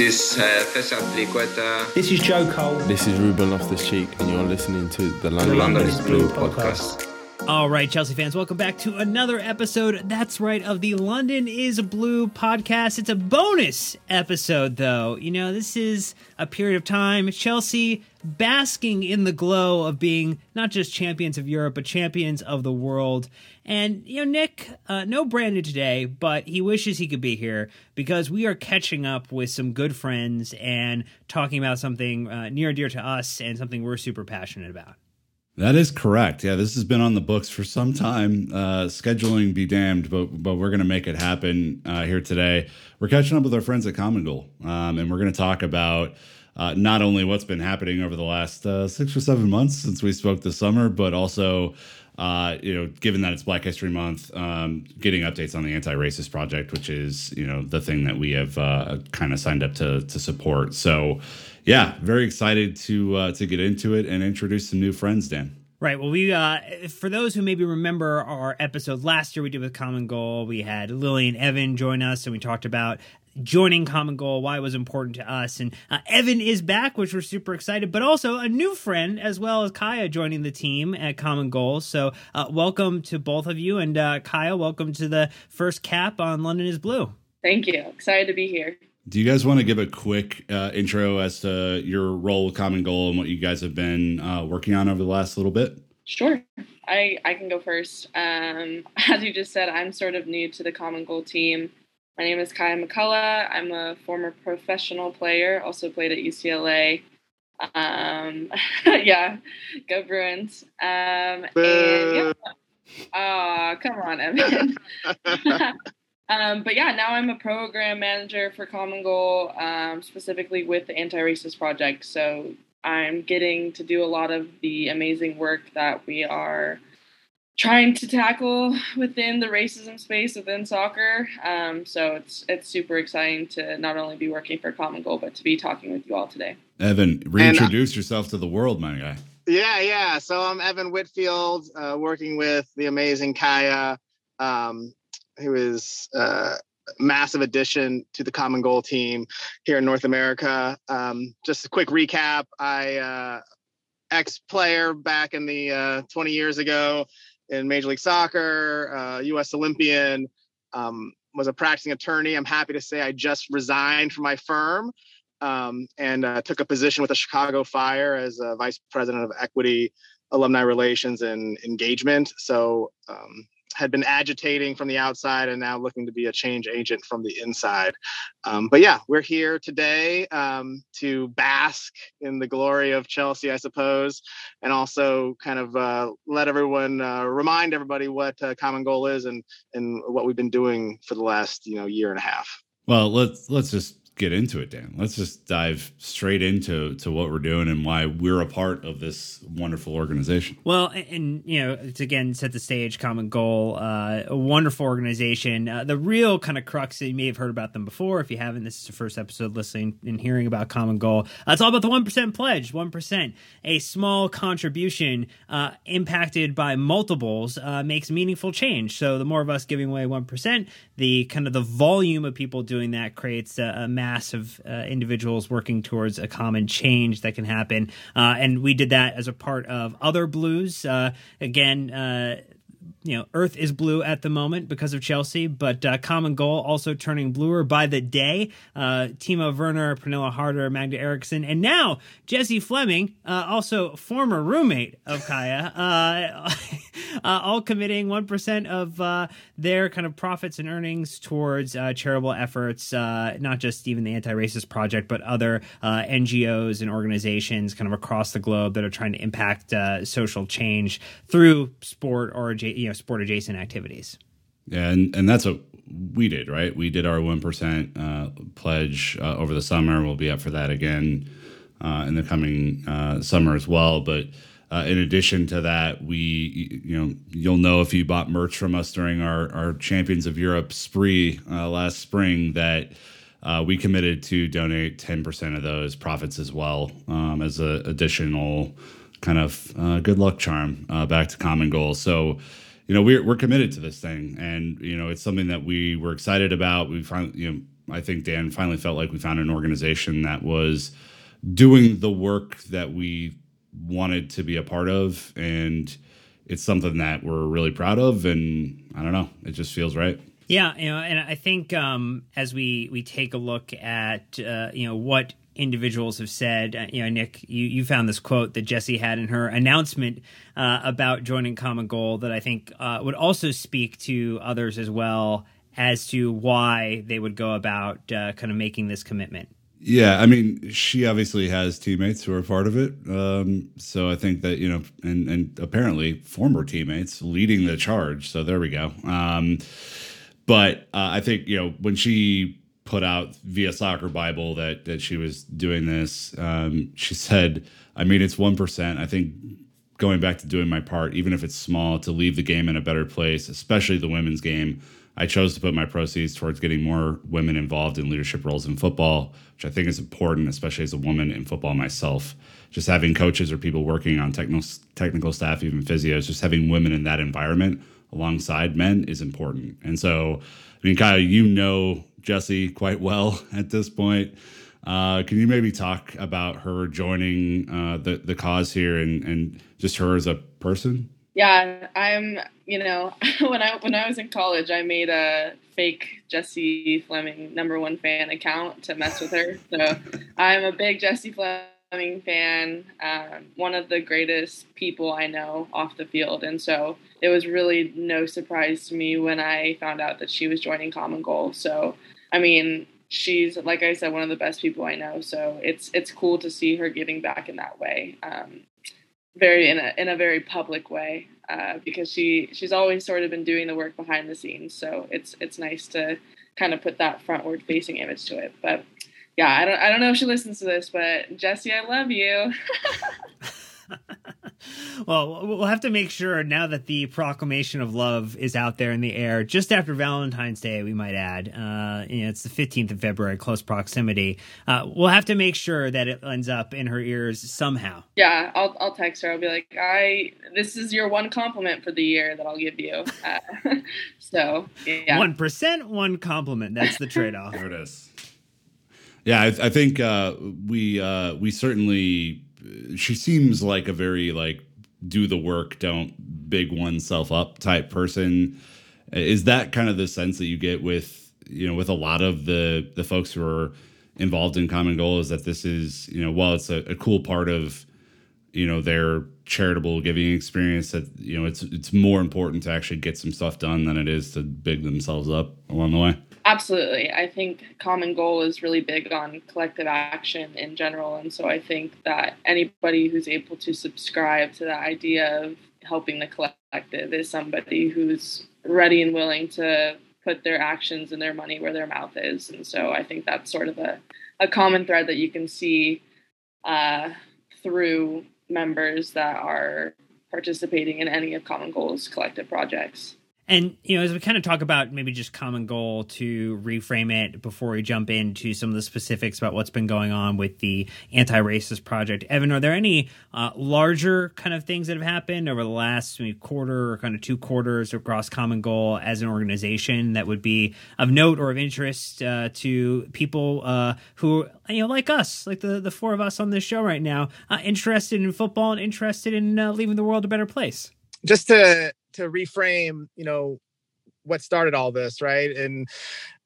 This uh, Fesat Triqueta. This is Joe Cole. This is Ruben Loftus Cheek, and you're listening to the London, The London is is Blue Blue podcast. podcast. All right, Chelsea fans, welcome back to another episode. That's right, of the London is Blue podcast. It's a bonus episode, though. You know, this is a period of time. Chelsea basking in the glow of being not just champions of Europe, but champions of the world. And, you know, Nick, uh, no Brandon today, but he wishes he could be here because we are catching up with some good friends and talking about something uh, near and dear to us and something we're super passionate about. That is correct. Yeah, this has been on the books for some time. Uh, scheduling be damned, but but we're going to make it happen uh, here today. We're catching up with our friends at Common Goal, um, and we're going to talk about uh, not only what's been happening over the last uh, six or seven months since we spoke this summer, but also. Uh, you know, given that it's Black History Month, um, getting updates on the Anti-Racist Project, which is you know the thing that we have uh, kind of signed up to to support. So, yeah, very excited to uh, to get into it and introduce some new friends, Dan. Right. Well, we uh, for those who maybe remember our episode last year we did with Common Goal, we had Lily and Evan join us, and we talked about joining Common Goal, why it was important to us. And uh, Evan is back, which we're super excited, but also a new friend as well as Kaya joining the team at Common Goal. So, uh, welcome to both of you, and uh, Kaya, welcome to the first cap on London is Blue. Thank you. Excited to be here. Do you guys want to give a quick uh, intro as to your role with Common Goal and what you guys have been uh, working on over the last little bit? Sure. I, I can go first. Um, as you just said, I'm sort of new to the Common Goal team. My name is Kaya McCullough. I'm a former professional player, also played at UCLA. Um, yeah, go Bruins. Um, and yeah. Aw, come on, Evan. um, but yeah, now I'm a program manager for Common Goal, um, specifically with the Anti-Racist Project. So I'm getting to do a lot of the amazing work that we are trying to tackle within the racism space within soccer. Um, so it's it's super exciting to not only be working for Common Goal, but to be talking with you all today. Evan, reintroduce yourself to the world, my guy. Yeah, yeah. So I'm Evan Whitfield, uh, working with the amazing Kaya, um, who is uh, a massive addition to the Common Goal team here in North America. Um, just a quick recap: I uh, ex-player back in the uh, 20 years ago in Major League Soccer, uh, U.S. Olympian. Um, was a practicing attorney. I'm happy to say I just resigned from my firm um, and uh, took a position with the Chicago Fire as a vice president of equity, alumni relations, and engagement. So, um, had been agitating from the outside and now looking to be a change agent from the inside. Um, but yeah, we're here today um, to bask in the glory of Chelsea, I suppose, and also kind of uh, let everyone uh, remind everybody what uh, Common Goal is and and what we've been doing for the last you know year and a half. Well, let's let's just get into it, Dan. Let's just dive straight into to what we're doing and why we're a part of this wonderful organization. Well, and, and you know, it's again set the stage. Common Goal, uh, a wonderful organization. Uh, the real kind of crux that you may have heard about them before. If you haven't, this is the first episode listening and hearing about Common Goal. Uh, it's all about the one percent pledge. One percent, a small contribution uh, impacted by multiples, uh, makes meaningful change. So the more of us giving away one percent, the kind of the volume of people doing that creates a, a mass of uh, individuals working towards a common change that can happen. Uh, and we did that as a part of other blues. Uh, again, uh, you know, Earth is blue at the moment because of Chelsea, but uh, Common Goal also turning bluer by the day. Uh, Timo Werner, Pernille Harder, Magda Eriksson, and now Jessie Fleming, uh, also former roommate of Kaya, uh, all committing 1% of uh, their kind of profits and earnings towards uh, charitable efforts, uh, not just even the Anti Racist Project, but other uh, NGOs and organizations kind of across the globe that are trying to impact uh, social change through sport or you know sport adjacent activities. Yeah, and, and that's what we did, right? We did our one percent uh, pledge uh, over the summer. We'll be up for that again uh, in the coming summer as well. But uh, in addition to that, we you know you'll know if you bought merch from us during our our Champions of Europe spree uh, last spring that. Uh, we committed to donate 10% of those profits as well um, as an additional kind of uh, good luck charm uh, back to Common Goal. So, you know, we're, we're committed to this thing. And, you know, it's something that we were excited about. We finally, you know, I think Dan finally felt like we found an organization that was doing the work that we wanted to be a part of, and it's something that we're really proud of. And I don't know, it just feels right. Yeah, you know, and I think um, as we we take a look at uh, you know what individuals have said. Uh, you know, Nick, you, you found this quote that jessie had in her announcement uh, about joining Common Goal that I think uh, would also speak to others as well as to why they would go about uh, kind of making this commitment. Yeah, I mean, she obviously has teammates who are part of it. Um, so I think that you know, and and apparently former teammates leading the charge. So there we go. Um, but uh, I think you know when she put out via Soccer Bible that that she was doing this. Um, she said, "I mean, it's one percent. I think going back to doing my part, even if it's small, to leave the game in a better place, especially the women's game." I chose to put my proceeds towards getting more women involved in leadership roles in football, which I think is important, especially as a woman in football myself. Just having coaches or people working on technical technical staff, even physios, just having women in that environment alongside men is important. And so, I mean, Kaya, you know Jessie quite well at this point. Uh, can you maybe talk about her joining uh, the the cause here and and just her as a person? Yeah, I'm. You know, when I when I was in college, I made a fake Jessie Fleming number one fan account to mess with her. So I'm a big Jessie Fleming fan, um, one of the greatest people I know off the field, and so it was really no surprise to me when I found out that she was joining Common Goal. So I mean, she's like I said, one of the best people I know. So it's it's cool to see her giving back in that way, um, very in a in a very public way, uh, because she she's always sort of been doing the work behind the scenes. So it's it's nice to kind of put that frontward facing image to it. But yeah, I don't I don't know if she listens to this, but Jessie, I love you. well, we'll have to make sure now that the proclamation of love is out there in the air, just after Valentine's Day, we might add. Uh, you know, it's the 15th of February, close proximity. Uh, we'll have to make sure that it ends up in her ears somehow. Yeah, I'll, I'll text her. I'll be like, I, this is your one compliment for the year that I'll give you. Uh, so, yeah. 1%, one compliment. That's the trade off. there it is. Yeah, I, I think uh, we uh, we certainly she seems like a very like do the work, don't big oneself up type person. Is that kind of the sense that you get with you know with a lot of the the folks who are involved in Common Goal? Is that this is you know while it's a, a cool part of you know their charitable giving experience that you know it's it's more important to actually get some stuff done than it is to big themselves up along the way. Absolutely. I think Common Goal is really big on collective action in general. And so I think that anybody who's able to subscribe to the idea of helping the collective is somebody who's ready and willing to put their actions and their money where their mouth is. And so I think that's sort of a, a common thread that you can see uh, through members that are participating in any of Common Goal's collective projects. And you know, as we kind of talk about maybe just common goal to reframe it before we jump into some of the specifics about what's been going on with the anti-racist project, Evan, are there any uh, larger kind of things that have happened over the last maybe quarter or kind of two quarters across Common Goal as an organization that would be of note or of interest uh, to people uh, who you know like us, like the the four of us on this show right now, uh, interested in football and interested in uh, leaving the world a better place? Just to to reframe, you know, what started all this, right? And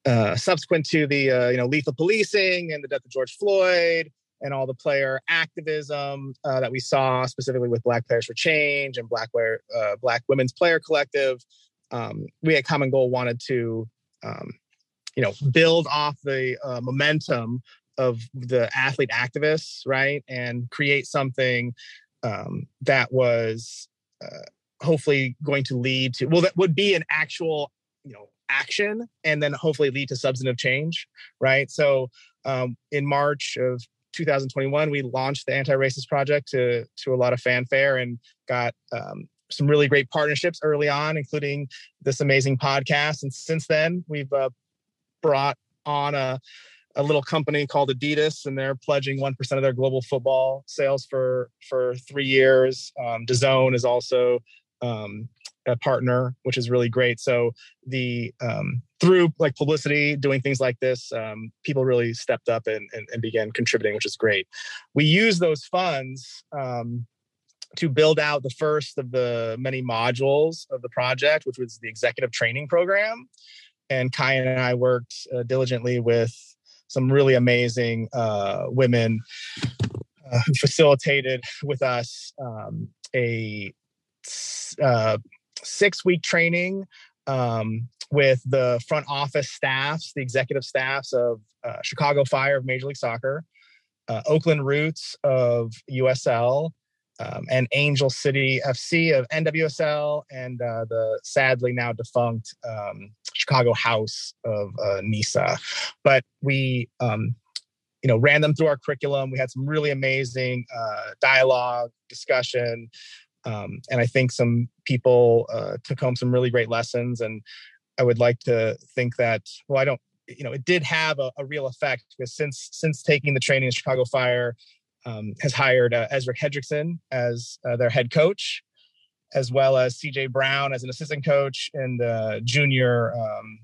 uh, subsequent to the uh, you know lethal policing and the death of George Floyd and all the player activism uh, that we saw specifically with Black Players for Change and Black uh, Black Women's Player Collective, um, we at Common Goal wanted to um, you know build off the uh, momentum of the athlete activists, right, and create something um, that was uh, hopefully going to lead to well that would be an actual you know action and then hopefully lead to substantive change right so um, in march of 2021 we launched the anti-racist project to to a lot of fanfare and got um, some really great partnerships early on including this amazing podcast and since then we've uh, brought on a a little company called Adidas, and they're pledging one percent of their global football sales for for three years. Um, DAZN is also um, a partner, which is really great. So the um, through like publicity, doing things like this, um, people really stepped up and, and, and, began contributing, which is great. We use those funds um, to build out the first of the many modules of the project, which was the executive training program. And Kai and I worked uh, diligently with some really amazing uh, women uh, who facilitated with us um, a uh, six week training um, with the front office staffs, the executive staffs of uh, Chicago Fire of Major League Soccer, uh, Oakland Roots of USL, um, and Angel City FC of NWSL, and uh, the sadly now defunct um, Chicago House of uh, NISA. But we, um, you know, ran them through our curriculum. We had some really amazing uh, dialogue, discussion, um, and I think some people uh, took home some really great lessons. And I would like to think that, well, I don't, you know, it did have a, a real effect because since since taking the training in Chicago Fire, um, has hired uh, Ezra Hendrickson as uh, their head coach, as well as CJ Brown as an assistant coach and the junior um,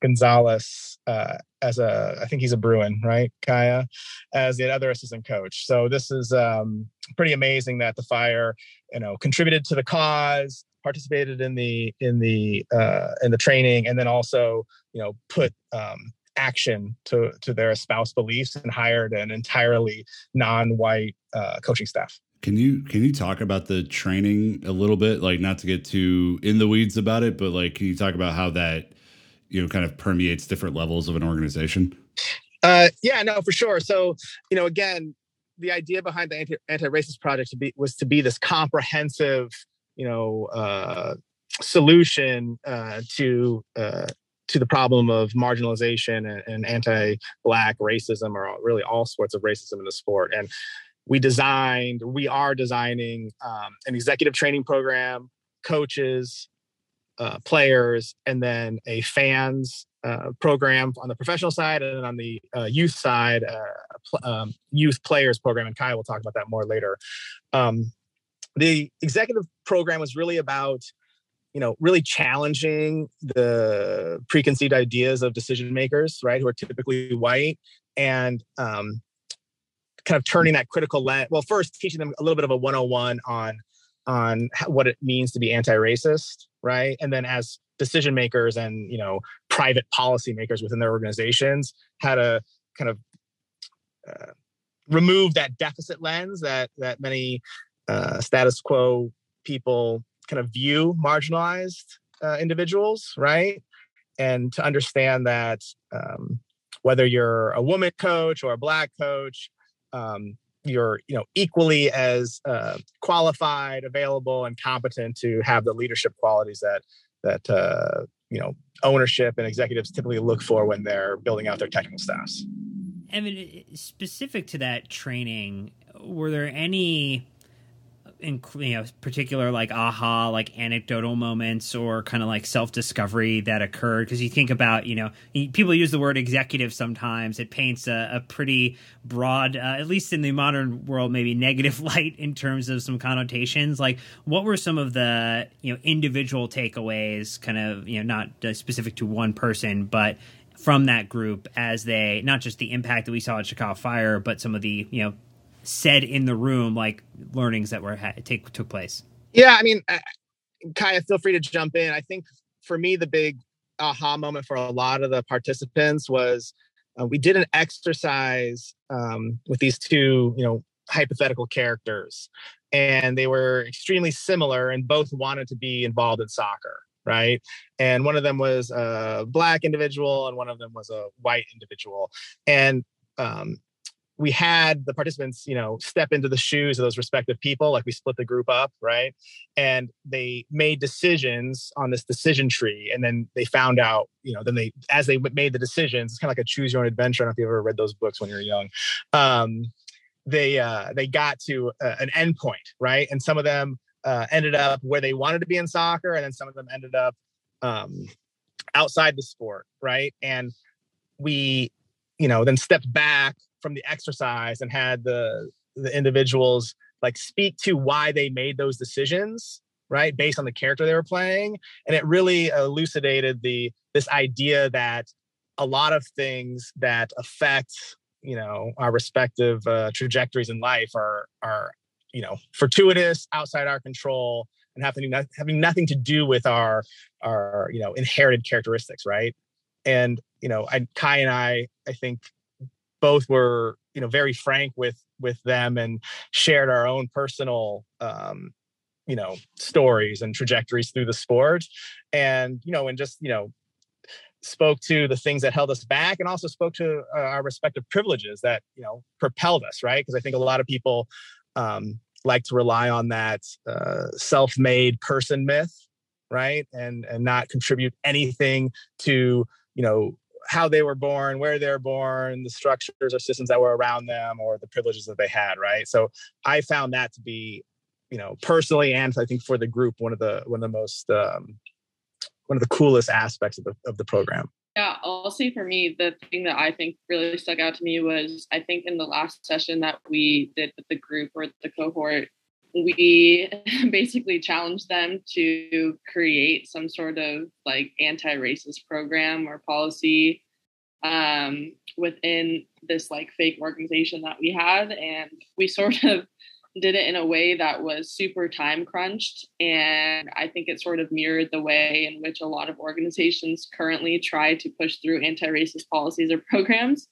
Gonzalez uh, as a, I think he's a Bruin, right? Kaya as the other assistant coach. So this is um, pretty amazing that the Fire, you know, contributed to the cause, participated in the in the uh, in the training, and then also, you know, put um, action to to their espoused beliefs and hired an entirely non-white uh, coaching staff. Can you can you talk about the training a little bit? Like not to get too in the weeds about it, but like can you talk about how that you know kind of permeates different levels of an organization? Uh, yeah, no, for sure. So you know, again, the idea behind the anti- anti-racist project to be was to be this comprehensive, you know, uh, solution uh, to uh, to the problem of marginalization and, and anti-black racism or really all sorts of racism in the sport and we designed we are designing um, an executive training program coaches uh, players and then a fans uh, program on the professional side and then on the uh, youth side uh, pl- um, youth players program and kai will talk about that more later. Um, the executive program was really about you know really challenging the preconceived ideas of decision makers right who are typically white and um, kind of turning that critical lens well first teaching them a little bit of a 101 on on what it means to be anti-racist right and then as decision makers and you know private policymakers within their organizations how to kind of uh, remove that deficit lens that that many uh, status quo people kind of view marginalized uh, individuals, right? And to understand that um, whether you're a woman coach or a black coach, um, you're you know equally as uh, qualified, available, and competent to have the leadership qualities that that uh, you know ownership and executives typically look for when they're building out their technical staffs. Evan, specific to that training, were there any in you know particular like aha like anecdotal moments or kind of like self discovery that occurred? Because you think about you know people use the word executive sometimes. It paints a, a pretty broad uh, at least in the modern world maybe negative light in terms of some connotations. Like what were some of the you know individual takeaways kind of you know not specific to one person but from that group as they not just the impact that we saw at Chicago Fire, but some of the you know said in the room like learnings that were take took place? Yeah i mean kaya feel free to jump in. I think for me the big aha moment for a lot of the participants was uh, we did an exercise um, with these two you know hypothetical characters and they were extremely similar and both wanted to be involved in soccer right? And one of them was a black individual and one of them was a white individual. And um, we had the participants, you know, step into the shoes of those respective people. Like we split the group up, right? And they made decisions on this decision tree. And then they found out, you know, then they, as they made the decisions, it's kind of like a choose your own adventure. I don't know if you ever read those books when you're young. Um, they, uh, they got to uh, an end point, right? And some of them uh, ended up where they wanted to be in soccer. And then some of them ended up um, outside the sport, right? And we, you know, then stepped back from the exercise and had the the individuals like speak to why they made those decisions right based on the character they were playing. And it really elucidated the this idea that a lot of things that affect you know our respective uh, trajectories in life are are you know fortuitous outside our control and having having nothing to do with our our you know inherited characteristics right? And you know I, kai and i i think both were you know very frank with with them and shared our own personal um you know stories and trajectories through the sport and you know and just you know spoke to the things that held us back and also spoke to uh, our respective privileges that you know propelled us right? Because i think a lot of people um, like to rely on that uh, self-made person myth right? And and not contribute anything to you know how they were born where they're born the structures or systems that were around them or the privileges that they had right so i found that to be you know personally and i think for the group one of the one of the most um, one of the coolest aspects of the of the program. Yeah, I'll say for me, the thing that I think really stuck out to me was I think in the last session that we did with the group or the cohort, we basically challenged them to create some sort of like anti-racist program or policy um, within this like fake organization that we had, and we sort of did it in a way that was super time crunched. And I think it sort of mirrored the way in which a lot of organizations currently try to push through anti racist policies or programs.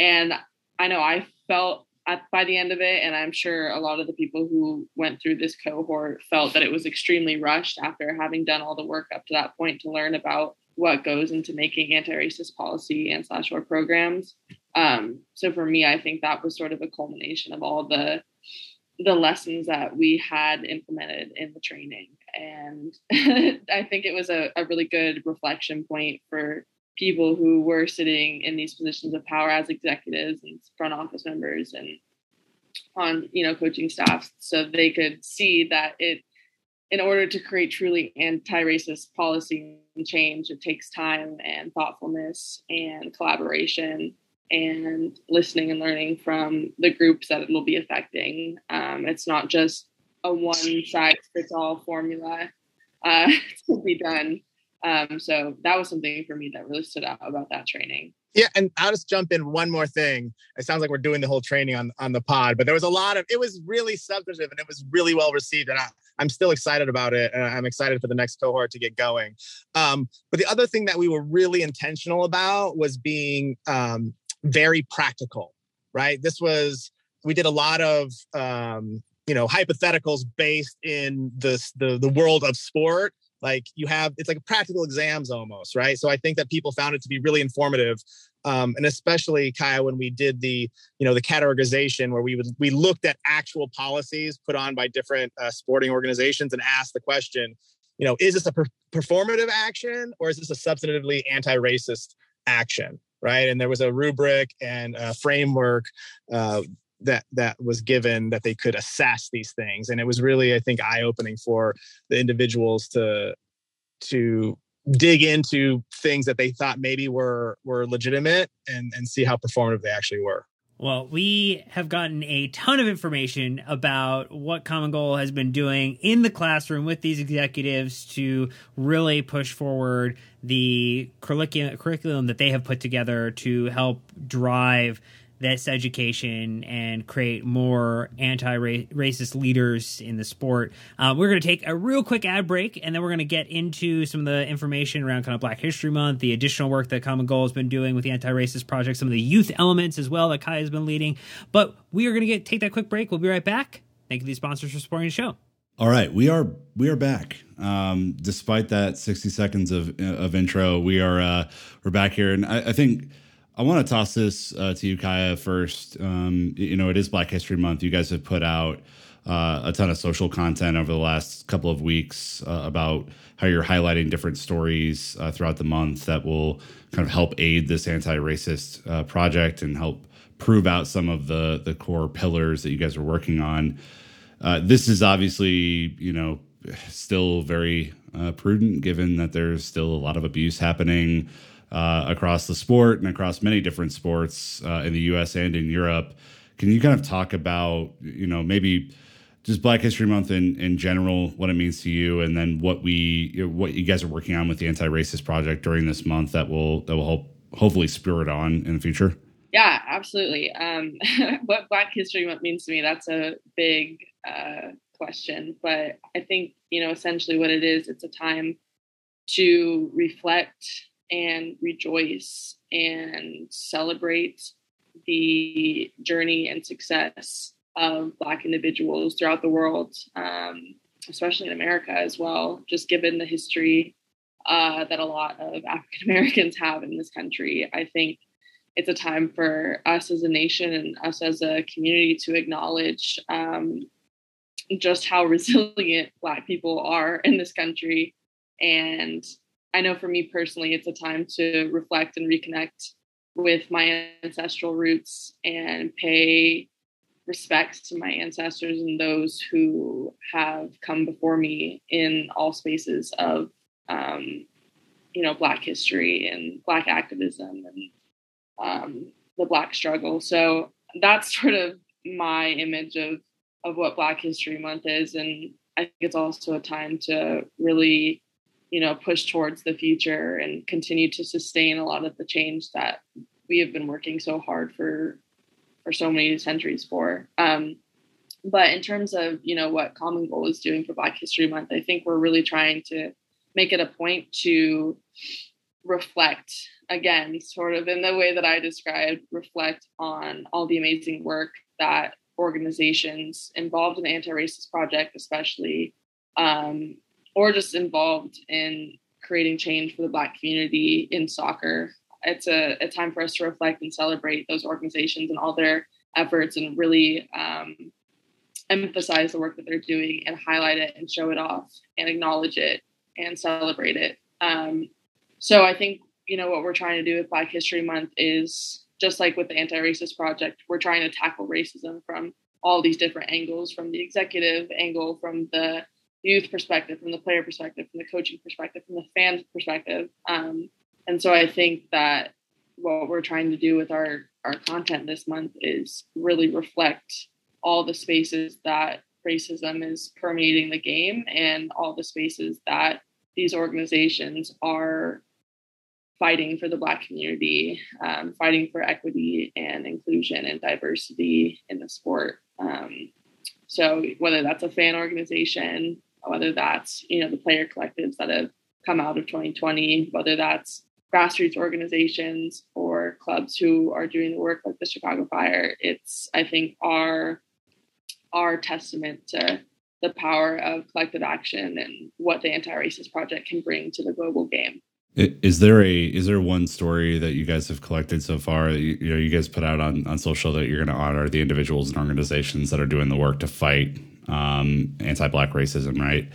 And I know I felt at, by the end of it, and I'm sure a lot of the people who went through this cohort felt that it was extremely rushed after having done all the work up to that point to learn about what goes into making anti-racist policy and slash or programs. Um, so for me, I think that was sort of a culmination of all the the lessons that we had implemented in the training. And I think it was a, a really good reflection point for people who were sitting in these positions of power as executives and front office members and on you know coaching staff so they could see that it in order to create truly anti-racist policy and change it takes time and thoughtfulness and collaboration and listening and learning from the groups that it'll be affecting. Um, it's not just a one size fits all formula uh, to be done. Um, so that was something for me that really stood out about that training. Yeah, and I'll just jump in one more thing. It sounds like we're doing the whole training on on the pod, but there was a lot of it was really substantive and it was really well received, and I, I'm still excited about it, and I'm excited for the next cohort to get going. Um, but the other thing that we were really intentional about was being um, very practical, right? This was we did a lot of um, you know hypotheticals based in this the the world of sport. Like you have, it's like practical exams almost, right? So I think that people found it to be really informative, um, and especially Kaya when we did the you know the categorization where we would we looked at actual policies put on by different uh, sporting organizations and asked the question, you know, is this a per- performative action or is this a substantively anti-racist action? right? And there was a rubric and a framework uh, that that was given that they could assess these things, and it was really, I think, eye opening for the individuals to to dig into things that they thought maybe were were legitimate and and see how performative they actually were. Well, we have gotten a ton of information about what Common Goal has been doing in the classroom with these executives to really push forward the curriculum curriculum that they have put together to help drive this education and create more anti-racist leaders in the sport. Uh, we're going to take a real quick ad break, and then we're going to get into some of the information around kind of Black History Month, the additional work that Common Goal has been doing with the anti-racist project, some of the youth elements as well that Kai has been leading. But we are going to get take that quick break. We'll be right back. Thank you to these sponsors for supporting the show. All right, we are we are back. Um, despite that sixty seconds of of intro, we are uh, we're back here, and I, I think I want to toss this uh, to you, Kaya, first. Um, you know, it is Black History Month. You guys have put out uh, a ton of social content over the last couple of weeks uh, about how you're highlighting different stories uh, throughout the month that will kind of help aid this anti-racist uh, project and help prove out some of the the core pillars that you guys are working on. Uh, this is obviously, you know, still very prudent, given that there's still a lot of abuse happening uh, across the sport and across many different sports uh, in the U.S. and in Europe. Can you kind of talk about, you know, maybe just Black History Month in in general, what it means to you, and then what we what you guys are working on with the Anti Racist Project during this month that will that will help hopefully spur it on in the future. Yeah, absolutely. Um, what Black History Month means to me, that's a big uh, question. But I think, you know, essentially what it is, it's a time to reflect and rejoice and celebrate the journey and success of Black individuals throughout the world, um, especially in America as well, just given the history uh, that a lot of African Americans have in this country. I think it's a time for us as a nation and us as a community to acknowledge um, just how resilient Black people are in this country. And I know for me personally, it's a time to reflect and reconnect with my ancestral roots and pay respect to my ancestors and those who have come before me in all spaces of um, you know black history and black activism and um, the black struggle. So that's sort of my image of of what black history month is. And i think it's also a time to really you know push towards the future and continue to sustain a lot of the change that we have been working so hard for for so many centuries for. Um, but in terms of you know what common goal is doing for black history month i think we're really trying to make it a point to reflect again, sort of in the way that I described, reflect on all the amazing work that organizations involved in the anti-racist project, especially, um, or just involved in creating change for the Black community in soccer. It's a, a, time for us to reflect and celebrate those organizations and all their efforts and really um, emphasize the work that they're doing and highlight it and show it off and acknowledge it and celebrate it. Um, so I think you know what we're trying to do with Black History Month is just like with the Anti-Racist Project, we're trying to tackle racism from all these different angles, from the executive angle, from the youth perspective, from the player perspective, from the coaching perspective, from the fan perspective. Um, and so I think that what we're trying to do with our our content this month is really reflect all the spaces that racism is permeating the game and all the spaces that these organizations are fighting for the Black community, um, fighting for equity and inclusion and diversity in the sport. Um, so whether that's a fan organization, whether that's you know the player collectives that have come out of 2020, whether that's grassroots organizations or clubs who are doing the work like the Chicago Fire, it's I think our our testament to the power of collective action and what the anti-racist project can bring to the global game. Is there a is there one story that you guys have collected so far? You, you know, you guys put out on on social that you're going to honor the individuals and organizations that are doing the work to fight um, anti-black racism, right?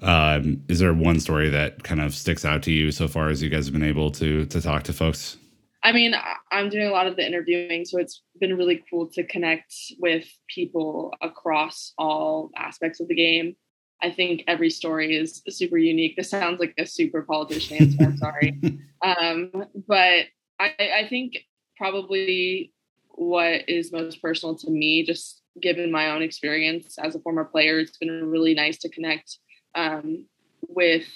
Um, is there one story that kind of sticks out to you so far as you guys have been able to to talk to folks? I mean, I'm doing a lot of the interviewing, so it's been really cool to connect with people across all aspects of the game. I think every story is super unique. This sounds like a super politician answer. I'm sorry, um, but I, I think probably what is most personal to me, just given my own experience as a former player, it's been really nice to connect um, with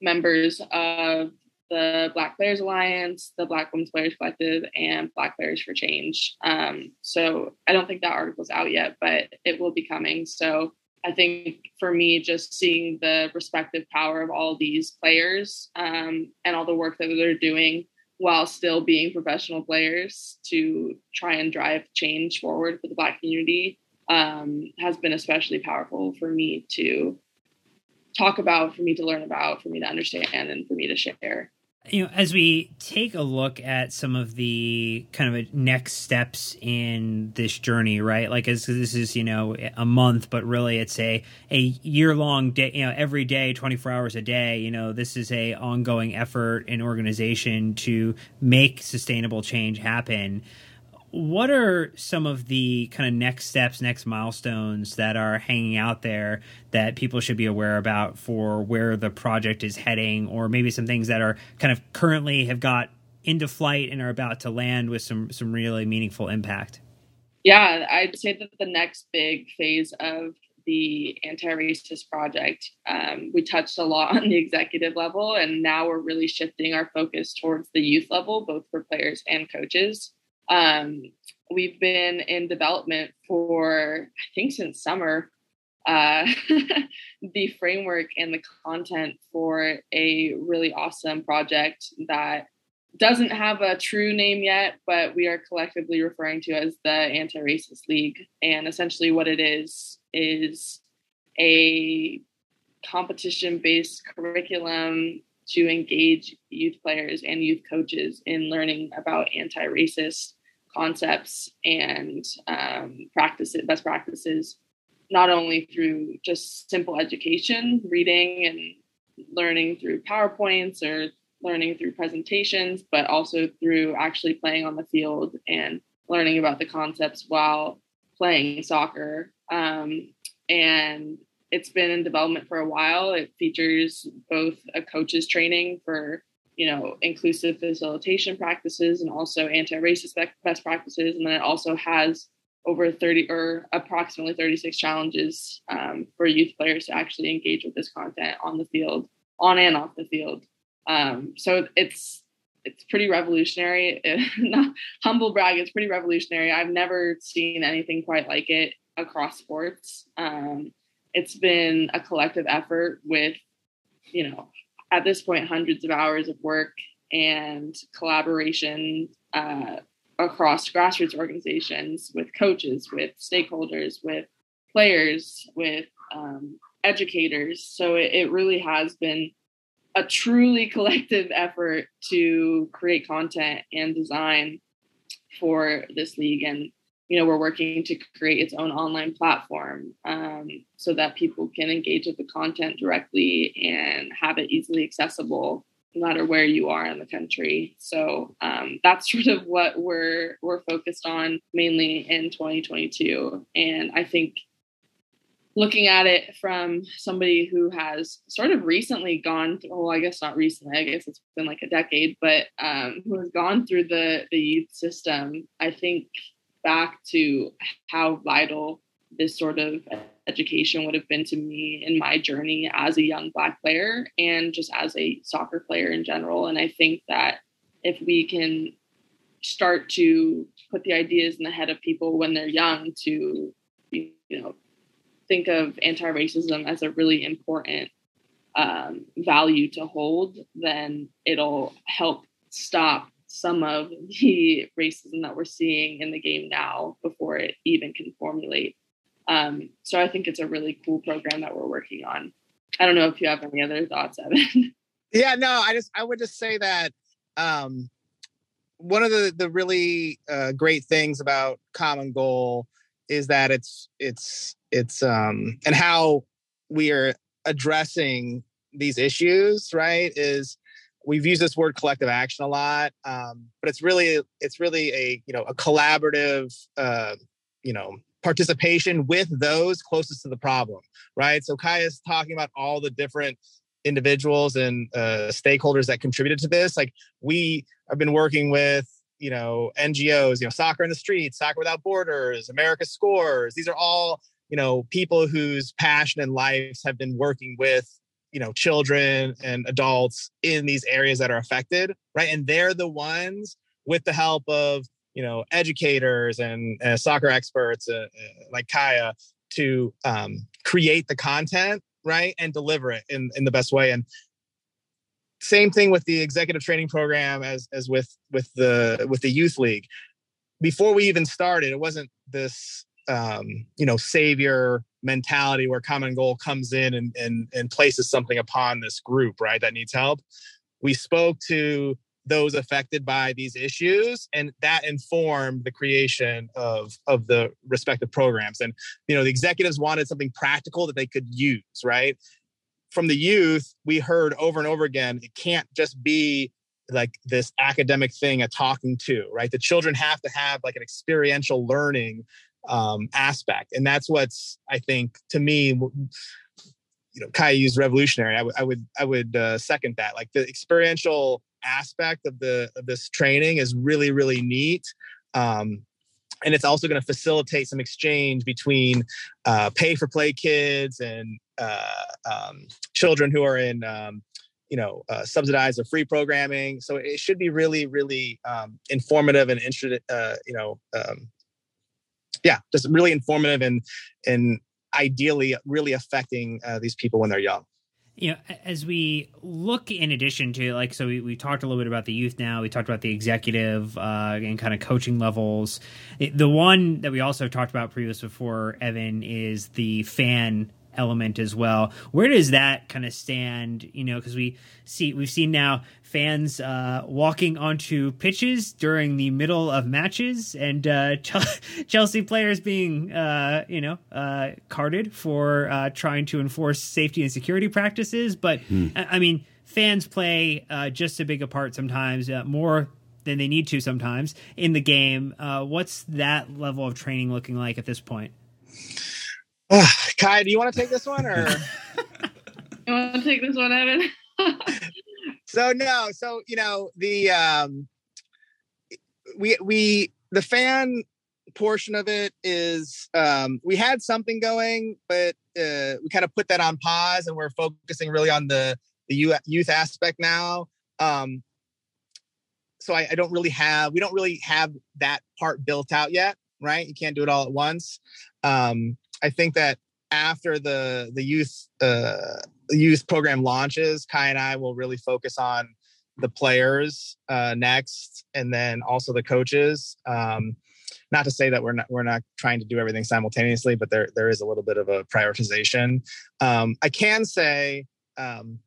members of the Black Players Alliance, the Black Women's Players Collective, and Black Players for Change. Um, so I don't think that article's out yet, but it will be coming. So I think for me, just seeing the respective power of all these players um, and all the work that they're doing while still being professional players to try and drive change forward for the Black community um, has been especially powerful for me to talk about, for me to learn about, for me to understand, and for me to share you know as we take a look at some of the kind of next steps in this journey right? Like as this is you know a month but really it's a a year long day you know every day 24 hours a day you know this is a ongoing effort and organization to make sustainable change happen what are some of the kind of next steps, next milestones that are hanging out there that people should be aware about for where the project is heading, or maybe some things that are kind of currently have got into flight and are about to land with some some really meaningful impact? Yeah, I'd say that the next big phase of the anti-racist project um, we touched a lot on the executive level and now we're really shifting our focus towards the youth level both for players and coaches um, we've been in development for i think since summer uh, the framework and the content for a really awesome project that doesn't have a true name yet, but we are collectively referring to as the Anti Racist League. And essentially, what it is is a competition based curriculum to engage youth players and youth coaches in learning about anti racist concepts and um, practices, best practices, not only through just simple education, reading and learning through PowerPoints or learning through presentations, but also through actually playing on the field and learning about the concepts while playing soccer. Um, and it's been in development for a while. It features both a coach's training for you know inclusive facilitation practices and also anti-racist best practices, and then it also has over 30 or approximately 36 challenges um, for youth players to actually engage with this content on the field, on and off the field. Um, so it's it's pretty revolutionary. Not humble brag, it's pretty revolutionary. I've never seen anything quite like it across sports. Um, it's been a collective effort with, you know, at this point, hundreds of hours of work and collaboration uh, across grassroots organizations with coaches, with stakeholders, with players, with um, educators. So it, it really has been a truly collective effort to create content and design for this league and you know we're working to create its own online platform um, so that people can engage with the content directly and have it easily accessible no matter where you are in the country. So um, that's sort of what we're we're focused on mainly in 2022 and i think looking at it from somebody who has sort of recently gone through, well, I guess not recently, I guess it's been like a decade, but um, who has gone through the, the youth system, I think back to how vital this sort of education would have been to me in my journey as a young Black player and just as a soccer player in general. And I think that if we can start to put the ideas in the head of people when they're young to, you know, think of anti-racism as a really important um, value to hold, then it'll help stop some of the racism that we're seeing in the game now before it even can formulate. Um, so I think it's a really cool program that we're working on. I don't know if you have any other thoughts, Evan. Yeah, no, I just I would just say that um, one of the the really uh, great things about Common Goal is that it's it's it's um and how we are addressing these issues right is we've used this word collective action a lot um, but it's really it's really a you know a collaborative uh, you know participation with those closest to the problem right? So kai is talking about all the different individuals and uh, stakeholders that contributed to this like we have been working with you know ngos you know soccer in the streets soccer without borders america scores these are all you know people whose passion and lives have been working with you know children and adults in these areas that are affected right? And they're the ones with the help of you know educators and uh, soccer experts uh, uh, like kaya to um, create the content right? And deliver it in, in the best way. And same thing with the executive training program as as with with the with the youth league. Before we even started it wasn't this um, you know savior mentality where common goal comes in and, and and places something upon this group right that needs help. We spoke to those affected by these issues and that informed the creation of of the respective programs. And you know the executives wanted something practical that they could use right? From the youth, we heard over and over again, it can't just be like this academic thing a talking to, right? The children have to have like an experiential learning um, aspect. And that's what's, I think, to me, you know, Kai used revolutionary. I, w- I would, I would uh, second that. Like the experiential aspect of the of this training is really, really neat. Um, and it's also going to facilitate some exchange between uh, pay for play kids and uh, um, children who are in um, you know uh, subsidized or free programming so it should be really really um, informative and uh, you know um, yeah just really informative and and ideally really affecting uh, these people when they're young. You know as we look in addition to like so we, we talked a little bit about the youth now we talked about the executive uh, and kind of coaching levels. The one that we also talked about previous before evan is the fan element as well. Where does that kind of stand? You know, because we see we've seen now fans uh, walking onto pitches during the middle of matches, and uh, Chelsea players being uh, you know uh, carded for uh, trying to enforce safety and security practices. But hmm. I mean, fans play uh, just a big a part sometimes, more than they need to sometimes in the game. what's that level of training looking like at this point? Uh, Kaya, do you want to take this one or? you want to take this one, Evan? so no, so you know the um, we we the fan portion of it is um, we had something going, but uh, we kind of put that on pause, and we're focusing really on the the youth aspect now. Um, so I, I don't really have we don't really have that part built out yet, right? You can't do it all at once. Um, I think that after the the youth uh, youth program launches, Kaya and I will really focus on the players uh, next, and then also the coaches. Um, not to say that we're not we're not trying to do everything simultaneously, but there there is a little bit of a prioritization. Um, I can say um,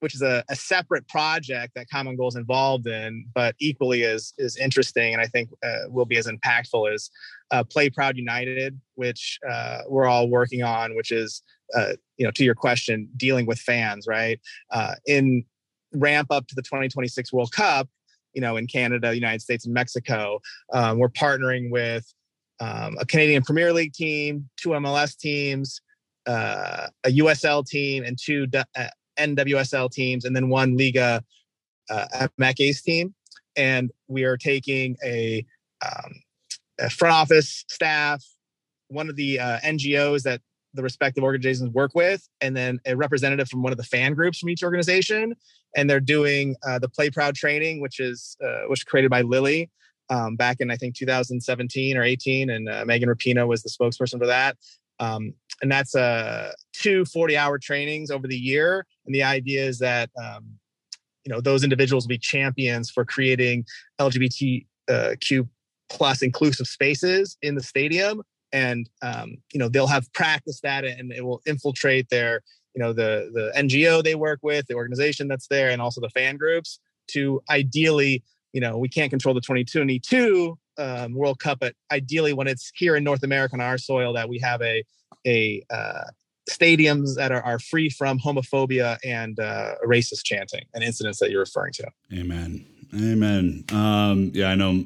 which is a, a, separate project that Common Goal is involved in, but equally as is interesting and I think uh, will be as impactful as uh, Play Proud United, which uh, we're all working on, which is uh, you know to your question, dealing with fans, right? Uh, in ramp up to the 2026 World Cup, you know, in Canada, United States, and Mexico, um, we're partnering with um, a Canadian Premier League team, two MLS teams. Uh, a USL team and two NWSL teams and then one Liga uh, MX team. And we are taking a, um, a front office staff, one of the uh, NGOs that the respective organizations work with, and then a representative from one of the fan groups from each organization. And they're doing uh, the Play Proud training, which is uh, which created by Lily um, back in I think 2017 or 18, and uh, Megan Rapinoe was the spokesperson for that. Um, and that's uh, two 40 hour trainings over the year. And the idea is that, um, you know, those individuals will be champions for creating LGBTQ uh, plus inclusive spaces in the stadium. And, um, you know, they'll have practiced that and it will infiltrate their, you know, the, the NGO they work with, the organization that's there, and also the fan groups to ideally, you know, we can't control the 22 um, World Cup, but ideally when it's here in North America on our soil, that we have a a uh, stadiums that are, are free from homophobia and uh, racist chanting and incidents that you're referring to. Amen. Amen. Um, yeah, I know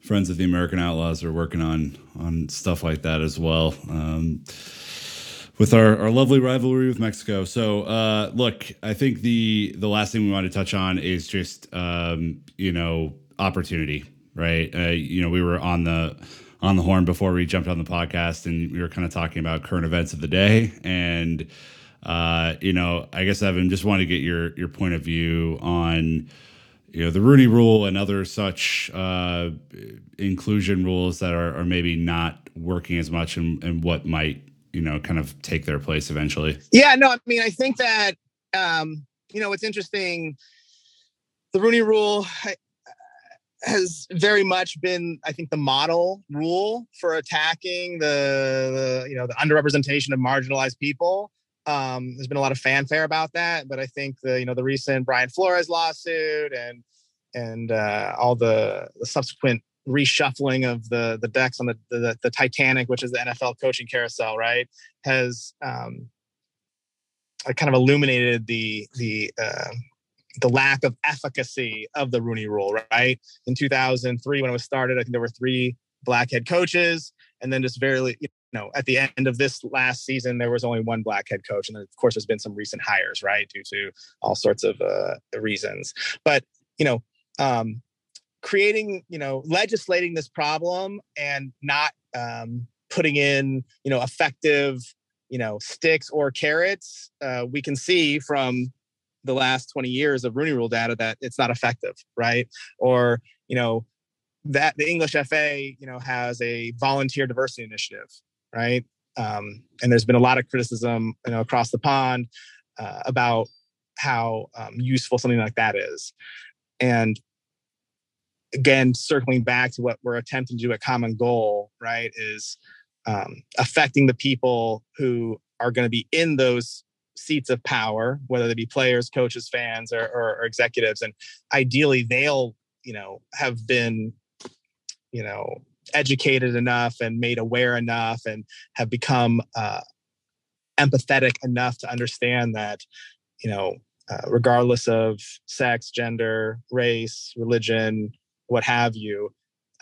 friends of the American Outlaws are working on on stuff like that as well. Um, with our, our lovely rivalry with Mexico. So, uh, look, I think the the last thing we want to touch on is just um, you know opportunity, right? Uh, you know, we were on the on the horn before we jumped on the podcast, and we were kind of talking about current events of the day. And uh, you know, I guess Evan just wanted to get your your point of view on you know the Rooney Rule and other such uh, inclusion rules that are, are maybe not working as much, and, and what might you know kind of take their place eventually. Yeah, no, I mean, I think that um, you know it's interesting. The Rooney Rule, has very much been, I think, the model rule for attacking the, the you know the underrepresentation of marginalized people. Um, there's been a lot of fanfare about that, but I think the you know the recent Brian Flores lawsuit and and uh, all the, the subsequent reshuffling of the the decks on the, the, the Titanic, which is the NFL coaching carousel, right, has um, kind of illuminated the the uh, the lack of efficacy of the Rooney Rule, right? In 2003, when it was started, I think there were three black head coaches, and then just very, you know, at the end of this last season, there was only one black head coach, and of course, there's been some recent hires, right, due to all sorts of uh, reasons. But you know, um, creating, you know, legislating this problem and not um, putting in, you know, effective, you know, sticks or carrots, uh, we can see from the last 20 years of Rooney Rule data that it's not effective, right? Or, you know, that the English FA, you know, has a volunteer diversity initiative, right? Um, and there's been a lot of criticism, you know, across the pond uh, about how um, useful something like that is. And again, circling back to what we're attempting to do at Common Goal, right, is um, affecting the people who are going to be in those seats of power, whether they be players, coaches, fans, or, or, or executives. And ideally, they'll, you know, have been, you know, educated enough and made aware enough and have become uh, empathetic enough to understand that you know uh, regardless of sex gender race religion what have you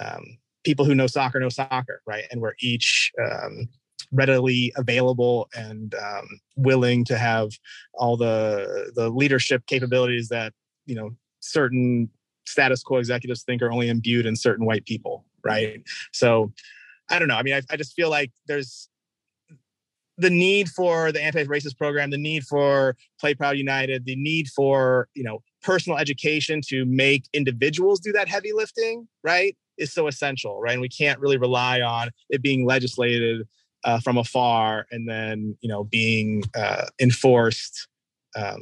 um, people who know soccer know soccer right and we're each um, readily available and um, willing to have all the the leadership capabilities that you know certain status quo executives think are only imbued in certain white people right? So i don't know. I mean I, I just feel like there's the need for the anti-racist program the need for play proud united the need for you know personal education to make individuals do that heavy lifting right is so essential right? And we can't really rely on it being legislated uh, from afar and then you know being uh, enforced um,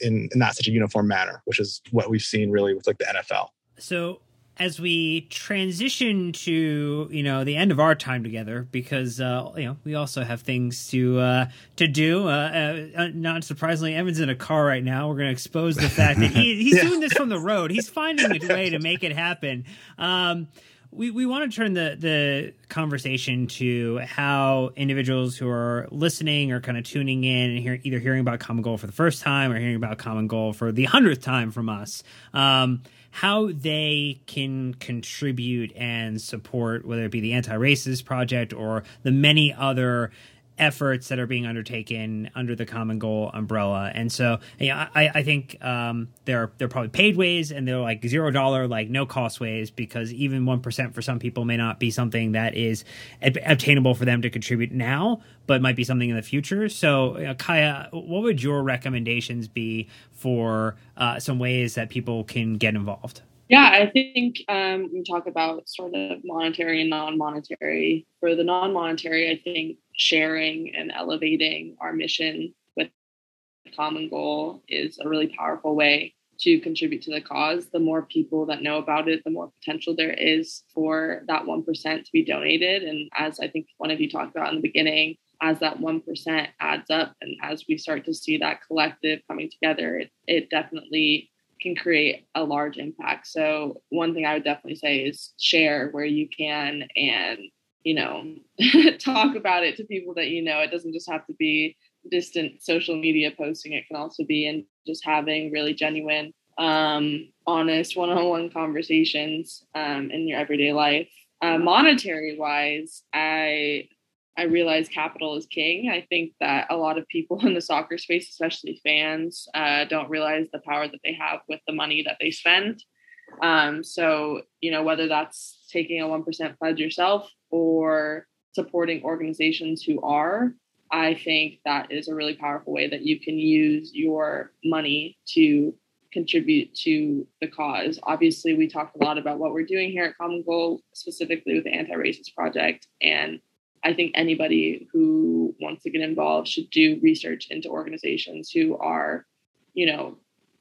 in, in not such a uniform manner which is what we've seen really with like the nfl so as we transition to you know the end of our time together because uh, you know we also have things to uh, to do. Uh, uh not surprisingly, Evan's in a car right now. We're going to expose the fact that he, he's yeah. doing this from the road. He's finding a way to make it happen. Um, we, we want to turn the, the conversation to how individuals who are listening or kind of tuning in and hear, either hearing about Common Goal for the first time or hearing about Common Goal for the hundredth time from us. Um, how they can contribute and support, whether it be the Anti Racist Project or the many other efforts that are being undertaken under the common goal umbrella. And so, yeah, I, I think um, there are probably paid ways and they're like zero dollar, like no cost ways, because even one percent for some people may not be something that is obtainable for them to contribute now, but might be something in the future. So, uh, Kaya, what would your recommendations be for uh, some ways that people can get involved? Yeah, I think um, we talk about sort of monetary and non-monetary. For the non-monetary, I think sharing and elevating our mission with a common goal is a really powerful way to contribute to the cause. The more people that know about it, the more potential there is for that 1% to be donated. And as I think one of you talked about in the beginning, as that 1% adds up and as we start to see that collective coming together, it, it definitely can create a large impact. So one thing I would definitely say is share where you can and you know talk about it to people that you know. It doesn't just have to be distant social media posting. It can also be in just having really genuine, um, honest one-on-one conversations um, in your everyday life. Uh, monetary wise, I I realize capital is king. I think that a lot of people in the soccer space, especially fans, uh, don't realize the power that they have with the money that they spend. Um, so, you know, whether that's taking a 1% pledge yourself or supporting organizations who are, I think that is a really powerful way that you can use your money to contribute to the cause. Obviously, we talked a lot about what we're doing here at Common Goal, specifically with the Anti Racist Project. And I think anybody who wants to get involved should do research into organizations who are, you know,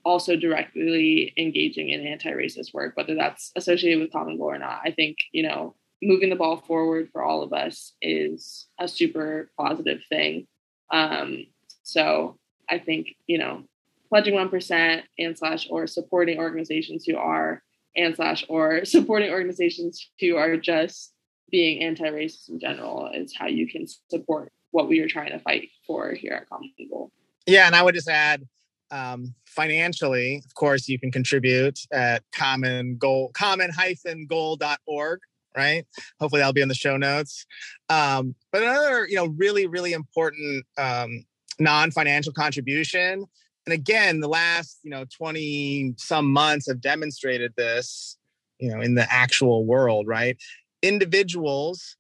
also directly engaging in anti-racist work, whether that's associated with Common Goal or not. I think, you know, moving the ball forward for all of us is a super positive thing. Um, so I think, you know, pledging 1% and slash or supporting organizations who are and slash or supporting organizations who are just being anti-racist in general is how you can support what we are trying to fight for here at Common Goal. Yeah, and I would just add um, financially, of course, you can contribute at common goal common hyphen goal.org right? Hopefully that'll be in the show notes. Um, but another you know really really important um, non-financial contribution and again the last you know 20 some months have demonstrated this you know in the actual world right? Individuals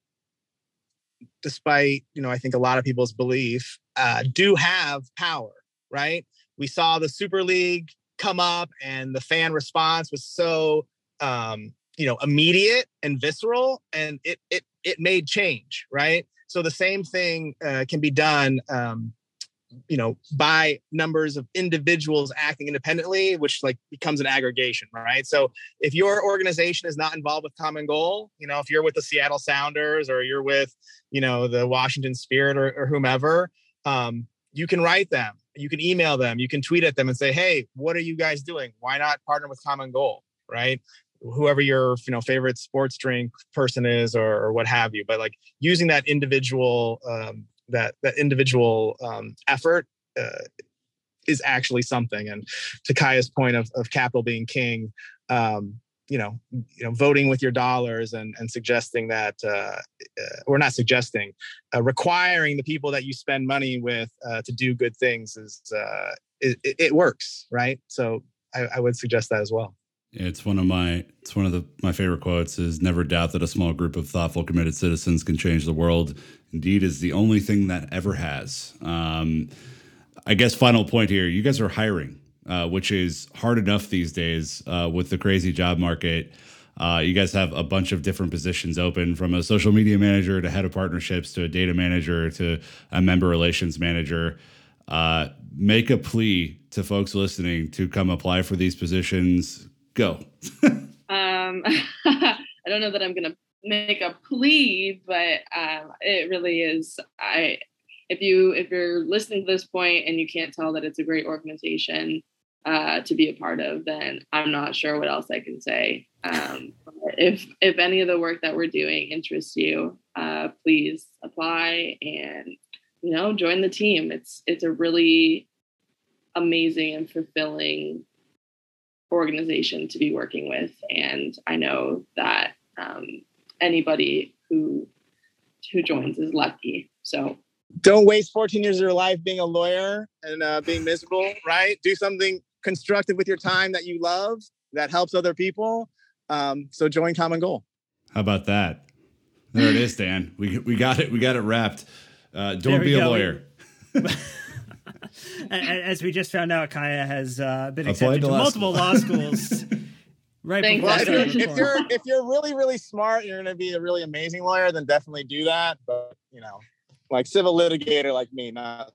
despite you know i think a lot of people's belief uh, do have power right we saw the super league come up and the fan response was so um, you know immediate and visceral and it it it made change right? So the same thing uh, can be done um, you know by numbers of individuals acting independently which like becomes an aggregation right? So if your organization is not involved with common goal you know if you're with the seattle sounders or you're with you know the washington spirit or, or whomever um, you can write them you can email them you can tweet at them and say hey what are you guys doing? Why not partner with common goal? Right? Whoever your you know favorite sports drink person is or, or what have you. But like using that individual um, that that individual um, effort uh, is actually something. And to kaya's point of, of capital being king um, you know you know voting with your dollars and and suggesting that uh, uh, or not suggesting uh, requiring the people that you spend money with uh, to do good things is uh, it, it works right so I, I would suggest that as well it's one of my it's one of the my favorite quotes is never doubt that a small group of thoughtful committed citizens can change the world. Indeed is the only thing that ever has. Um, I guess final point here, you guys are hiring, uh, which is hard enough these days uh, with the crazy job market. Uh, you guys have a bunch of different positions open from a social media manager to head of partnerships to a data manager to a member relations manager. Uh, make a plea to folks listening to come apply for these positions Go. um, I don't know that I'm going to make a plea, but um, it really is. I if you if you're listening to this point and you can't tell that it's a great organization uh, to be a part of, then I'm not sure what else I can say. Um, if if any of the work that we're doing interests you, uh, please apply and you know join the team. It's it's a really amazing and fulfilling organization to be working with. And I know that um, anybody who who joins is lucky. So don't waste 14 years of your life being a lawyer and uh, being miserable, right? Do something constructive with your time that you love that helps other people. Um, so join Common Goal. How about that? There it is, Dan. We we got it. We got it wrapped. Uh, don't be a lawyer. As we just found out, Kaya has uh, been accepted to, to multiple law schools. right. Thank well, if, you're, if you're if you're really really smart, you're going to be a really amazing lawyer. Then definitely do that. But you know, like civil litigator like me, not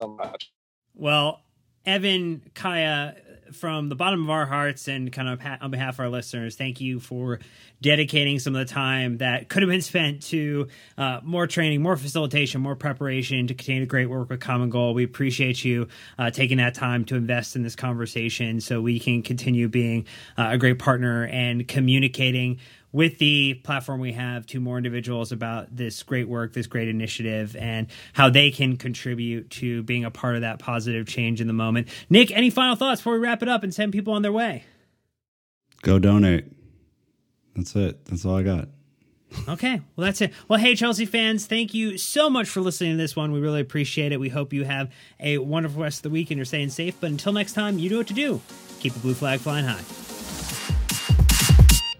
so much. Well, Evan, Kaya, from the bottom of our hearts and kind of on behalf of our listeners, thank you for dedicating some of the time that could have been spent to uh, more training, more facilitation, more preparation to continue to great work with Common Goal. We appreciate you uh, taking that time to invest in this conversation so we can continue being uh, a great partner and communicating with the platform we have to more individuals about this great work, this great initiative, and how they can contribute to being a part of that positive change in the moment. Nick, any final thoughts before we wrap it up and send people on their way? Go donate. That's it. That's all I got. Okay, well, that's it. Well, hey, Chelsea fans, thank you so much for listening to this one. We really appreciate it. We hope you have a wonderful rest of the week and you're staying safe. But until next time, you know what to do. Keep the blue flag flying high.